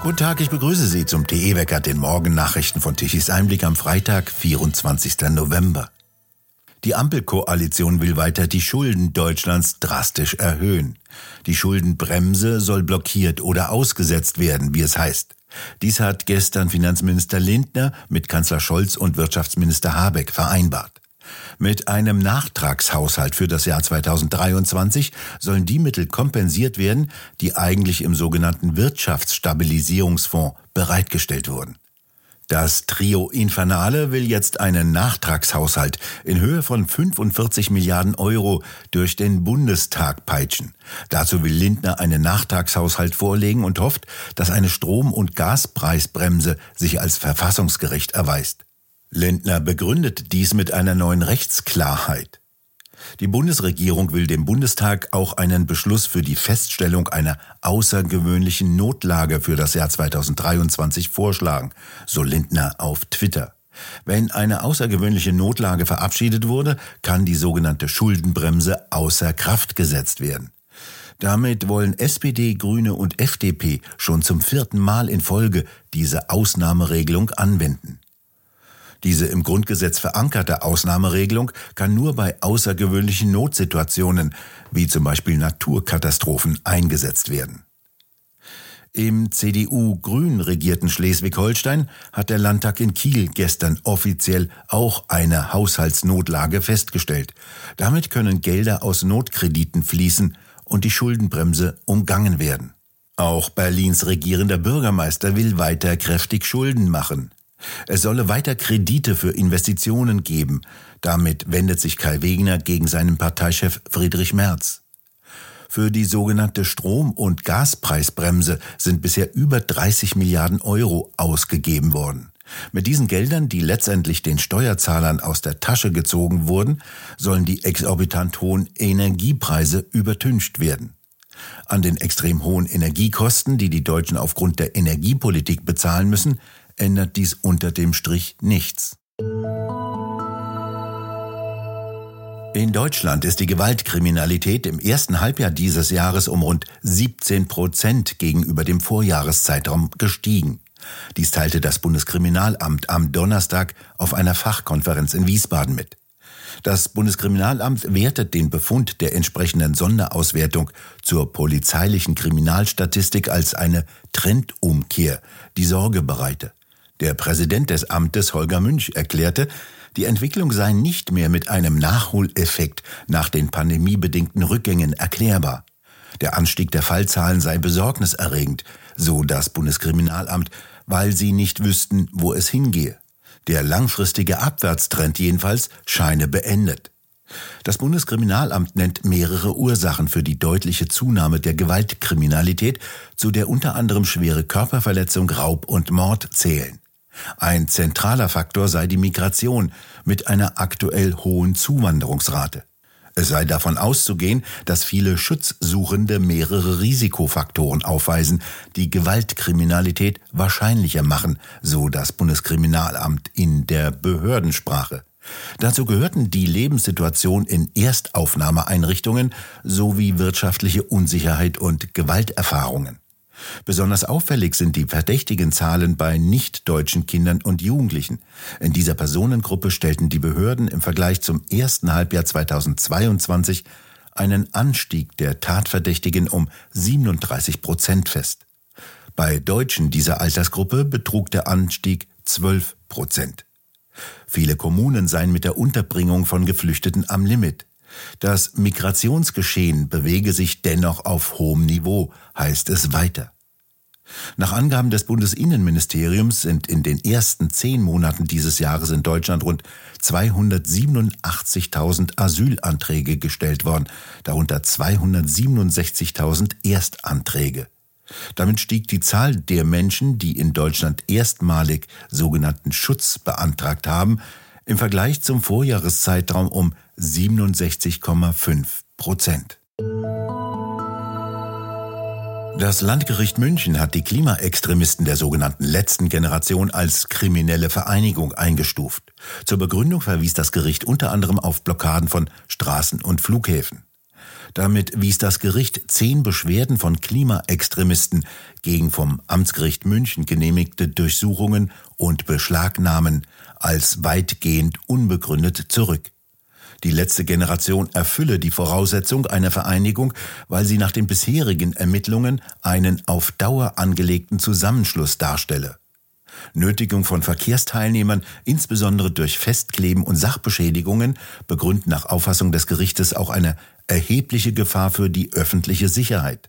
Guten Tag, ich begrüße Sie zum TE-Wecker, den Morgennachrichten von Tichys Einblick am Freitag, 24. November. Die Ampelkoalition will weiter die Schulden Deutschlands drastisch erhöhen. Die Schuldenbremse soll blockiert oder ausgesetzt werden, wie es heißt. Dies hat gestern Finanzminister Lindner mit Kanzler Scholz und Wirtschaftsminister Habeck vereinbart. Mit einem Nachtragshaushalt für das Jahr 2023 sollen die Mittel kompensiert werden, die eigentlich im sogenannten Wirtschaftsstabilisierungsfonds bereitgestellt wurden. Das Trio Infernale will jetzt einen Nachtragshaushalt in Höhe von 45 Milliarden Euro durch den Bundestag peitschen. Dazu will Lindner einen Nachtragshaushalt vorlegen und hofft, dass eine Strom- und Gaspreisbremse sich als verfassungsgerecht erweist. Lindner begründet dies mit einer neuen Rechtsklarheit. Die Bundesregierung will dem Bundestag auch einen Beschluss für die Feststellung einer außergewöhnlichen Notlage für das Jahr 2023 vorschlagen, so Lindner auf Twitter. Wenn eine außergewöhnliche Notlage verabschiedet wurde, kann die sogenannte Schuldenbremse außer Kraft gesetzt werden. Damit wollen SPD, Grüne und FDP schon zum vierten Mal in Folge diese Ausnahmeregelung anwenden. Diese im Grundgesetz verankerte Ausnahmeregelung kann nur bei außergewöhnlichen Notsituationen, wie zum Beispiel Naturkatastrophen, eingesetzt werden. Im CDU-Grün regierten Schleswig-Holstein hat der Landtag in Kiel gestern offiziell auch eine Haushaltsnotlage festgestellt. Damit können Gelder aus Notkrediten fließen und die Schuldenbremse umgangen werden. Auch Berlins regierender Bürgermeister will weiter kräftig Schulden machen. Es solle weiter Kredite für Investitionen geben. Damit wendet sich Kai Wegner gegen seinen Parteichef Friedrich Merz. Für die sogenannte Strom- und Gaspreisbremse sind bisher über 30 Milliarden Euro ausgegeben worden. Mit diesen Geldern, die letztendlich den Steuerzahlern aus der Tasche gezogen wurden, sollen die exorbitant hohen Energiepreise übertüncht werden. An den extrem hohen Energiekosten, die die Deutschen aufgrund der Energiepolitik bezahlen müssen, ändert dies unter dem Strich nichts. In Deutschland ist die Gewaltkriminalität im ersten Halbjahr dieses Jahres um rund 17 Prozent gegenüber dem Vorjahreszeitraum gestiegen. Dies teilte das Bundeskriminalamt am Donnerstag auf einer Fachkonferenz in Wiesbaden mit. Das Bundeskriminalamt wertet den Befund der entsprechenden Sonderauswertung zur polizeilichen Kriminalstatistik als eine Trendumkehr, die Sorge bereite. Der Präsident des Amtes Holger Münch erklärte, die Entwicklung sei nicht mehr mit einem Nachholeffekt nach den pandemiebedingten Rückgängen erklärbar. Der Anstieg der Fallzahlen sei besorgniserregend, so das Bundeskriminalamt, weil sie nicht wüssten, wo es hingehe. Der langfristige Abwärtstrend jedenfalls scheine beendet. Das Bundeskriminalamt nennt mehrere Ursachen für die deutliche Zunahme der Gewaltkriminalität, zu der unter anderem schwere Körperverletzung, Raub und Mord zählen. Ein zentraler Faktor sei die Migration mit einer aktuell hohen Zuwanderungsrate. Es sei davon auszugehen, dass viele Schutzsuchende mehrere Risikofaktoren aufweisen, die Gewaltkriminalität wahrscheinlicher machen, so das Bundeskriminalamt in der Behördensprache. Dazu gehörten die Lebenssituation in Erstaufnahmeeinrichtungen sowie wirtschaftliche Unsicherheit und Gewalterfahrungen. Besonders auffällig sind die verdächtigen Zahlen bei nicht-deutschen Kindern und Jugendlichen. In dieser Personengruppe stellten die Behörden im Vergleich zum ersten Halbjahr 2022 einen Anstieg der Tatverdächtigen um 37 Prozent fest. Bei Deutschen dieser Altersgruppe betrug der Anstieg 12 Prozent. Viele Kommunen seien mit der Unterbringung von Geflüchteten am Limit. Das Migrationsgeschehen bewege sich dennoch auf hohem Niveau, heißt es weiter. Nach Angaben des Bundesinnenministeriums sind in den ersten zehn Monaten dieses Jahres in Deutschland rund 287.000 Asylanträge gestellt worden, darunter 267.000 Erstanträge. Damit stieg die Zahl der Menschen, die in Deutschland erstmalig sogenannten Schutz beantragt haben, im Vergleich zum Vorjahreszeitraum um 67,5 Prozent. Das Landgericht München hat die Klimaextremisten der sogenannten letzten Generation als kriminelle Vereinigung eingestuft. Zur Begründung verwies das Gericht unter anderem auf Blockaden von Straßen und Flughäfen. Damit wies das Gericht zehn Beschwerden von Klimaextremisten gegen vom Amtsgericht München genehmigte Durchsuchungen und Beschlagnahmen als weitgehend unbegründet zurück. Die letzte Generation erfülle die Voraussetzung einer Vereinigung, weil sie nach den bisherigen Ermittlungen einen auf Dauer angelegten Zusammenschluss darstelle. Nötigung von Verkehrsteilnehmern, insbesondere durch Festkleben und Sachbeschädigungen, begründen nach Auffassung des Gerichtes auch eine erhebliche Gefahr für die öffentliche Sicherheit.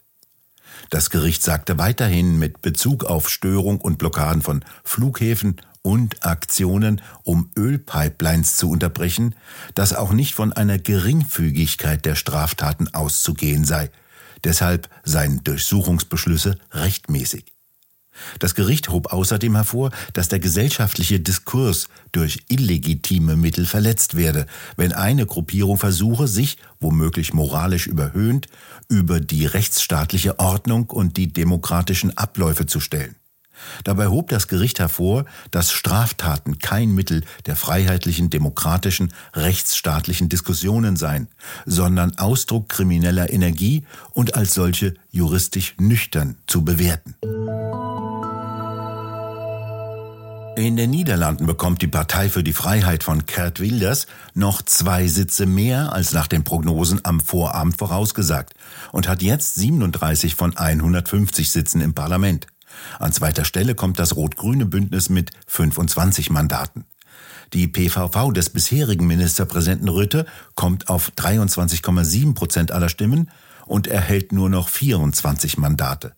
Das Gericht sagte weiterhin mit Bezug auf Störung und Blockaden von Flughäfen und Aktionen, um Ölpipelines zu unterbrechen, dass auch nicht von einer Geringfügigkeit der Straftaten auszugehen sei. Deshalb seien Durchsuchungsbeschlüsse rechtmäßig. Das Gericht hob außerdem hervor, dass der gesellschaftliche Diskurs durch illegitime Mittel verletzt werde, wenn eine Gruppierung versuche, sich, womöglich moralisch überhöhend, über die rechtsstaatliche Ordnung und die demokratischen Abläufe zu stellen. Dabei hob das Gericht hervor, dass Straftaten kein Mittel der freiheitlichen, demokratischen, rechtsstaatlichen Diskussionen seien, sondern Ausdruck krimineller Energie und als solche juristisch nüchtern zu bewerten. In den Niederlanden bekommt die Partei für die Freiheit von Kurt Wilders noch zwei Sitze mehr als nach den Prognosen am Vorabend vorausgesagt und hat jetzt 37 von 150 Sitzen im Parlament. An zweiter Stelle kommt das rot-grüne Bündnis mit 25 Mandaten. Die PVV des bisherigen Ministerpräsidenten Rütte kommt auf 23,7 Prozent aller Stimmen und erhält nur noch 24 Mandate.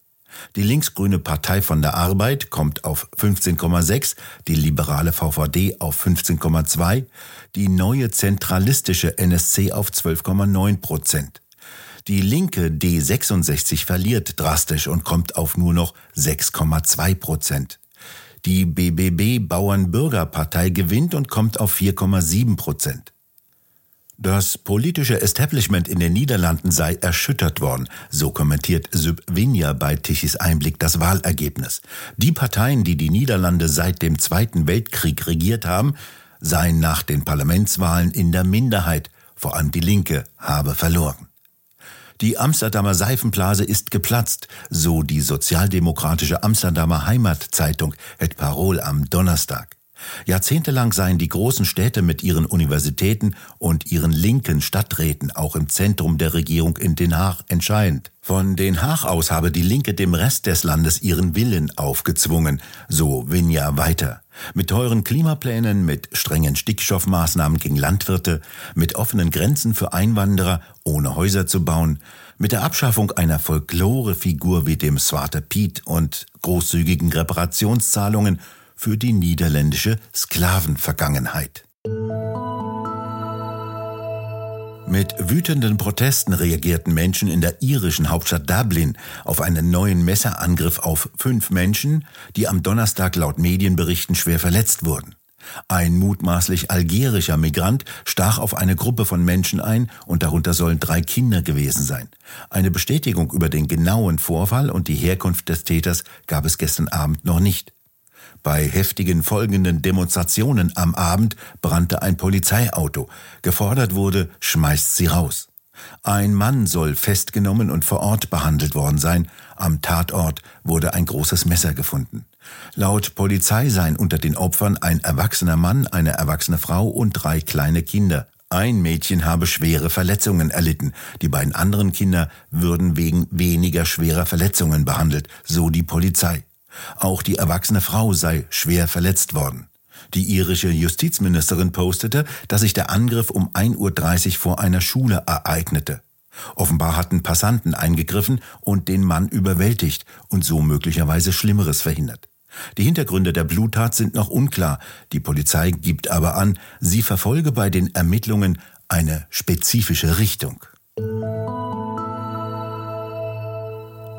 Die linksgrüne Partei von der Arbeit kommt auf 15,6, die liberale VVD auf 15,2, die neue zentralistische NSC auf 12,9 Prozent. Die linke D66 verliert drastisch und kommt auf nur noch 6,2 Prozent. Die BBB Bauern-Bürger-Partei gewinnt und kommt auf 4,7 Prozent. Das politische Establishment in den Niederlanden sei erschüttert worden, so kommentiert Süb Vinja bei Tichys Einblick das Wahlergebnis. Die Parteien, die die Niederlande seit dem Zweiten Weltkrieg regiert haben, seien nach den Parlamentswahlen in der Minderheit, vor allem die Linke habe verloren. Die Amsterdamer Seifenblase ist geplatzt, so die sozialdemokratische Amsterdamer Heimatzeitung Het Parol am Donnerstag. Jahrzehntelang seien die großen Städte mit ihren Universitäten und ihren linken Stadträten auch im Zentrum der Regierung in Den Haag entscheidend. Von Den Haag aus habe die Linke dem Rest des Landes ihren Willen aufgezwungen, so Vinja weiter. Mit teuren Klimaplänen, mit strengen Stickstoffmaßnahmen gegen Landwirte, mit offenen Grenzen für Einwanderer, ohne Häuser zu bauen, mit der Abschaffung einer Folklorefigur wie dem Swarte Piet und großzügigen Reparationszahlungen für die niederländische Sklavenvergangenheit. Mit wütenden Protesten reagierten Menschen in der irischen Hauptstadt Dublin auf einen neuen Messerangriff auf fünf Menschen, die am Donnerstag laut Medienberichten schwer verletzt wurden. Ein mutmaßlich algerischer Migrant stach auf eine Gruppe von Menschen ein und darunter sollen drei Kinder gewesen sein. Eine Bestätigung über den genauen Vorfall und die Herkunft des Täters gab es gestern Abend noch nicht. Bei heftigen folgenden Demonstrationen am Abend brannte ein Polizeiauto. Gefordert wurde, schmeißt sie raus. Ein Mann soll festgenommen und vor Ort behandelt worden sein. Am Tatort wurde ein großes Messer gefunden. Laut Polizei seien unter den Opfern ein erwachsener Mann, eine erwachsene Frau und drei kleine Kinder. Ein Mädchen habe schwere Verletzungen erlitten. Die beiden anderen Kinder würden wegen weniger schwerer Verletzungen behandelt, so die Polizei. Auch die erwachsene Frau sei schwer verletzt worden. Die irische Justizministerin postete, dass sich der Angriff um 1.30 Uhr vor einer Schule ereignete. Offenbar hatten Passanten eingegriffen und den Mann überwältigt und so möglicherweise Schlimmeres verhindert. Die Hintergründe der Bluttat sind noch unklar. Die Polizei gibt aber an, sie verfolge bei den Ermittlungen eine spezifische Richtung.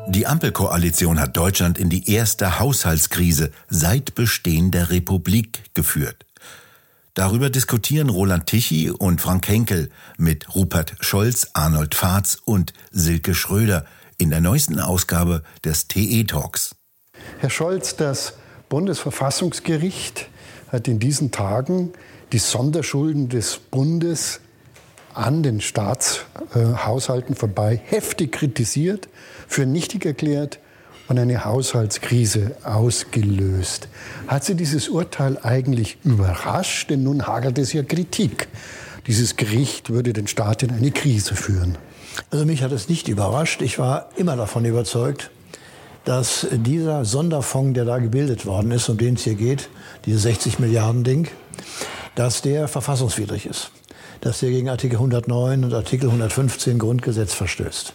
Die Ampelkoalition hat Deutschland in die erste Haushaltskrise seit Bestehen der Republik geführt. Darüber diskutieren Roland Tichy und Frank Henkel mit Rupert Scholz, Arnold Fahrz und Silke Schröder in der neuesten Ausgabe des TE Talks. Herr Scholz, das Bundesverfassungsgericht hat in diesen Tagen die Sonderschulden des Bundes an den Staatshaushalten vorbei heftig kritisiert, für nichtig erklärt und eine Haushaltskrise ausgelöst. Hat Sie dieses Urteil eigentlich überrascht? Denn nun hagelt es ja Kritik. Dieses Gericht würde den Staat in eine Krise führen. Also mich hat es nicht überrascht. Ich war immer davon überzeugt, dass dieser Sonderfonds, der da gebildet worden ist, um den es hier geht, dieses 60 Milliarden Ding, dass der verfassungswidrig ist dass der gegen Artikel 109 und Artikel 115 Grundgesetz verstößt.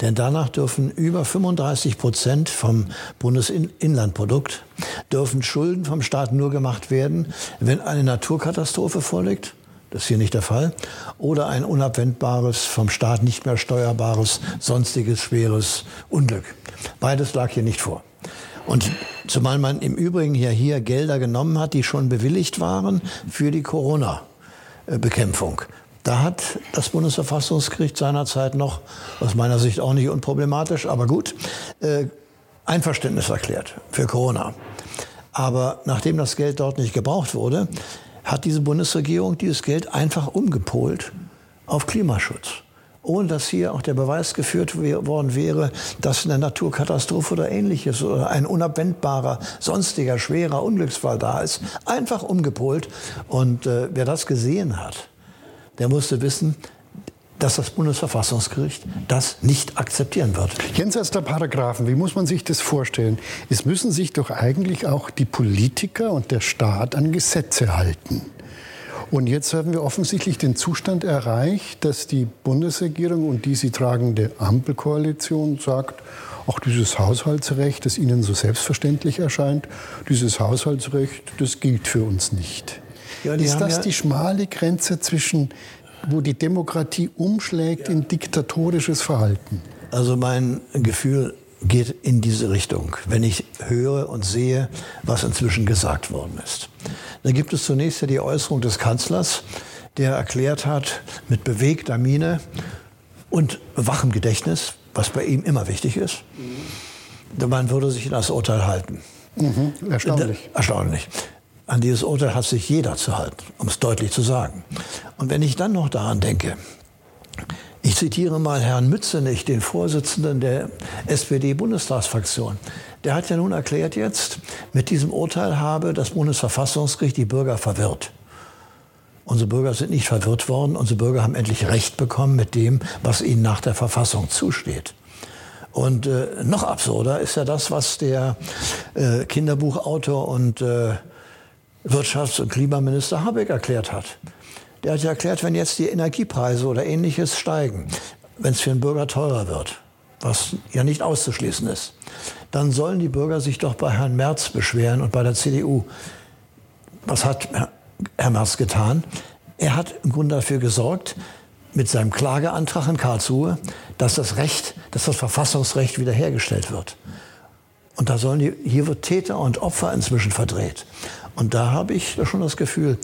Denn danach dürfen über 35 Prozent vom Bundesinlandprodukt dürfen Schulden vom Staat nur gemacht werden, wenn eine Naturkatastrophe vorliegt. Das ist hier nicht der Fall. Oder ein unabwendbares, vom Staat nicht mehr steuerbares, sonstiges schweres Unglück. Beides lag hier nicht vor. Und zumal man im Übrigen ja hier Gelder genommen hat, die schon bewilligt waren für die Corona. Bekämpfung. Da hat das Bundesverfassungsgericht seinerzeit noch, aus meiner Sicht auch nicht unproblematisch, aber gut, äh, Einverständnis erklärt für Corona. Aber nachdem das Geld dort nicht gebraucht wurde, hat diese Bundesregierung dieses Geld einfach umgepolt auf Klimaschutz. Ohne dass hier auch der Beweis geführt worden wäre, dass eine Naturkatastrophe oder ähnliches oder ein unabwendbarer, sonstiger, schwerer Unglücksfall da ist. Einfach umgepolt. Und äh, wer das gesehen hat, der musste wissen, dass das Bundesverfassungsgericht das nicht akzeptieren wird. Jenseits der Paragraphen, wie muss man sich das vorstellen? Es müssen sich doch eigentlich auch die Politiker und der Staat an Gesetze halten. Und jetzt haben wir offensichtlich den Zustand erreicht, dass die Bundesregierung und die sie tragende Ampelkoalition sagt, auch dieses Haushaltsrecht, das Ihnen so selbstverständlich erscheint, dieses Haushaltsrecht, das gilt für uns nicht. Ja, Ist das ja die schmale Grenze zwischen, wo die Demokratie umschlägt ja. in diktatorisches Verhalten? Also mein Gefühl geht in diese Richtung, wenn ich höre und sehe, was inzwischen gesagt worden ist. Da gibt es zunächst ja die Äußerung des Kanzlers, der erklärt hat, mit bewegter Miene und wachem Gedächtnis, was bei ihm immer wichtig ist, man würde sich in das Urteil halten. Mhm, erstaunlich. Erstaunlich. An dieses Urteil hat sich jeder zu halten, um es deutlich zu sagen. Und wenn ich dann noch daran denke, ich zitiere mal Herrn Mützenich, den Vorsitzenden der SPD-Bundestagsfraktion. Der hat ja nun erklärt jetzt, mit diesem Urteil habe das Bundesverfassungsgericht die Bürger verwirrt. Unsere Bürger sind nicht verwirrt worden. Unsere Bürger haben endlich Recht bekommen mit dem, was ihnen nach der Verfassung zusteht. Und äh, noch absurder ist ja das, was der äh, Kinderbuchautor und äh, Wirtschafts- und Klimaminister Habeck erklärt hat. Der hat ja erklärt, wenn jetzt die Energiepreise oder ähnliches steigen, wenn es für den Bürger teurer wird, was ja nicht auszuschließen ist, dann sollen die Bürger sich doch bei Herrn Merz beschweren und bei der CDU. Was hat Herr Merz getan? Er hat im Grunde dafür gesorgt, mit seinem Klageantrag in Karlsruhe, dass das Recht, dass das Verfassungsrecht wiederhergestellt wird. Und da sollen die, hier wird Täter und Opfer inzwischen verdreht. Und da habe ich schon das Gefühl,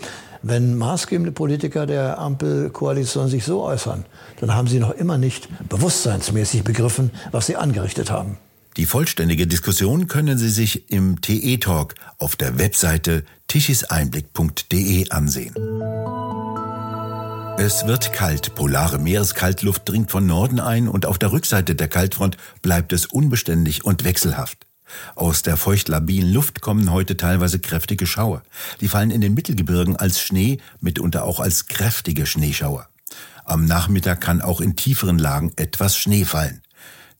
wenn maßgebende Politiker der Ampelkoalition sich so äußern, dann haben sie noch immer nicht bewusstseinsmäßig begriffen, was sie angerichtet haben. Die vollständige Diskussion können Sie sich im TE-Talk auf der Webseite tischiseinblick.de ansehen. Es wird kalt, polare Meereskaltluft dringt von Norden ein und auf der Rückseite der Kaltfront bleibt es unbeständig und wechselhaft. Aus der feuchtlabilen Luft kommen heute teilweise kräftige Schauer. Die fallen in den Mittelgebirgen als Schnee, mitunter auch als kräftige Schneeschauer. Am Nachmittag kann auch in tieferen Lagen etwas Schnee fallen.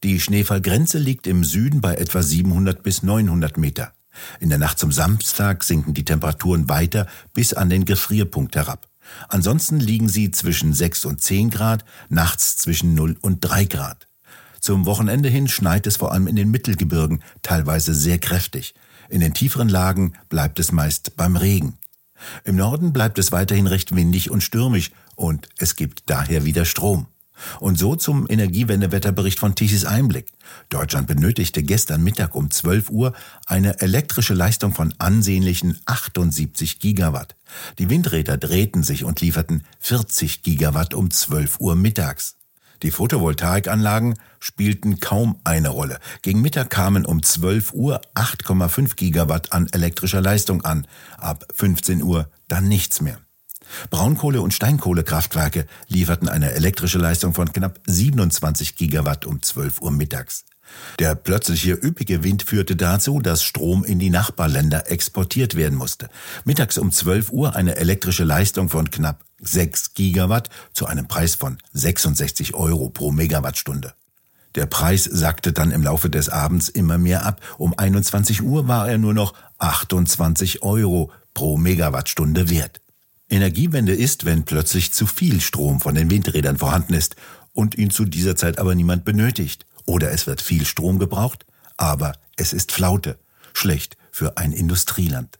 Die Schneefallgrenze liegt im Süden bei etwa 700 bis 900 Meter. In der Nacht zum Samstag sinken die Temperaturen weiter bis an den Gefrierpunkt herab. Ansonsten liegen sie zwischen 6 und 10 Grad, nachts zwischen 0 und 3 Grad. Zum Wochenende hin schneit es vor allem in den Mittelgebirgen, teilweise sehr kräftig. In den tieferen Lagen bleibt es meist beim Regen. Im Norden bleibt es weiterhin recht windig und stürmisch und es gibt daher wieder Strom. Und so zum Energiewendewetterbericht von Tichys Einblick. Deutschland benötigte gestern Mittag um 12 Uhr eine elektrische Leistung von ansehnlichen 78 Gigawatt. Die Windräder drehten sich und lieferten 40 Gigawatt um 12 Uhr mittags. Die Photovoltaikanlagen spielten kaum eine Rolle. Gegen Mittag kamen um 12 Uhr 8,5 Gigawatt an elektrischer Leistung an, ab 15 Uhr dann nichts mehr. Braunkohle- und Steinkohlekraftwerke lieferten eine elektrische Leistung von knapp 27 Gigawatt um 12 Uhr mittags. Der plötzliche üppige Wind führte dazu, dass Strom in die Nachbarländer exportiert werden musste. Mittags um 12 Uhr eine elektrische Leistung von knapp 6 Gigawatt zu einem Preis von 66 Euro pro Megawattstunde. Der Preis sackte dann im Laufe des Abends immer mehr ab. Um 21 Uhr war er nur noch 28 Euro pro Megawattstunde wert. Energiewende ist, wenn plötzlich zu viel Strom von den Windrädern vorhanden ist und ihn zu dieser Zeit aber niemand benötigt. Oder es wird viel Strom gebraucht, aber es ist Flaute. Schlecht für ein Industrieland.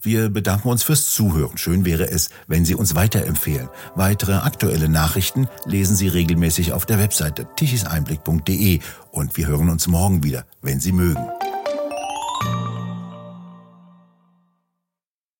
Wir bedanken uns fürs Zuhören. Schön wäre es, wenn Sie uns weiterempfehlen. Weitere aktuelle Nachrichten lesen Sie regelmäßig auf der Webseite tichiseinblick.de und wir hören uns morgen wieder, wenn Sie mögen.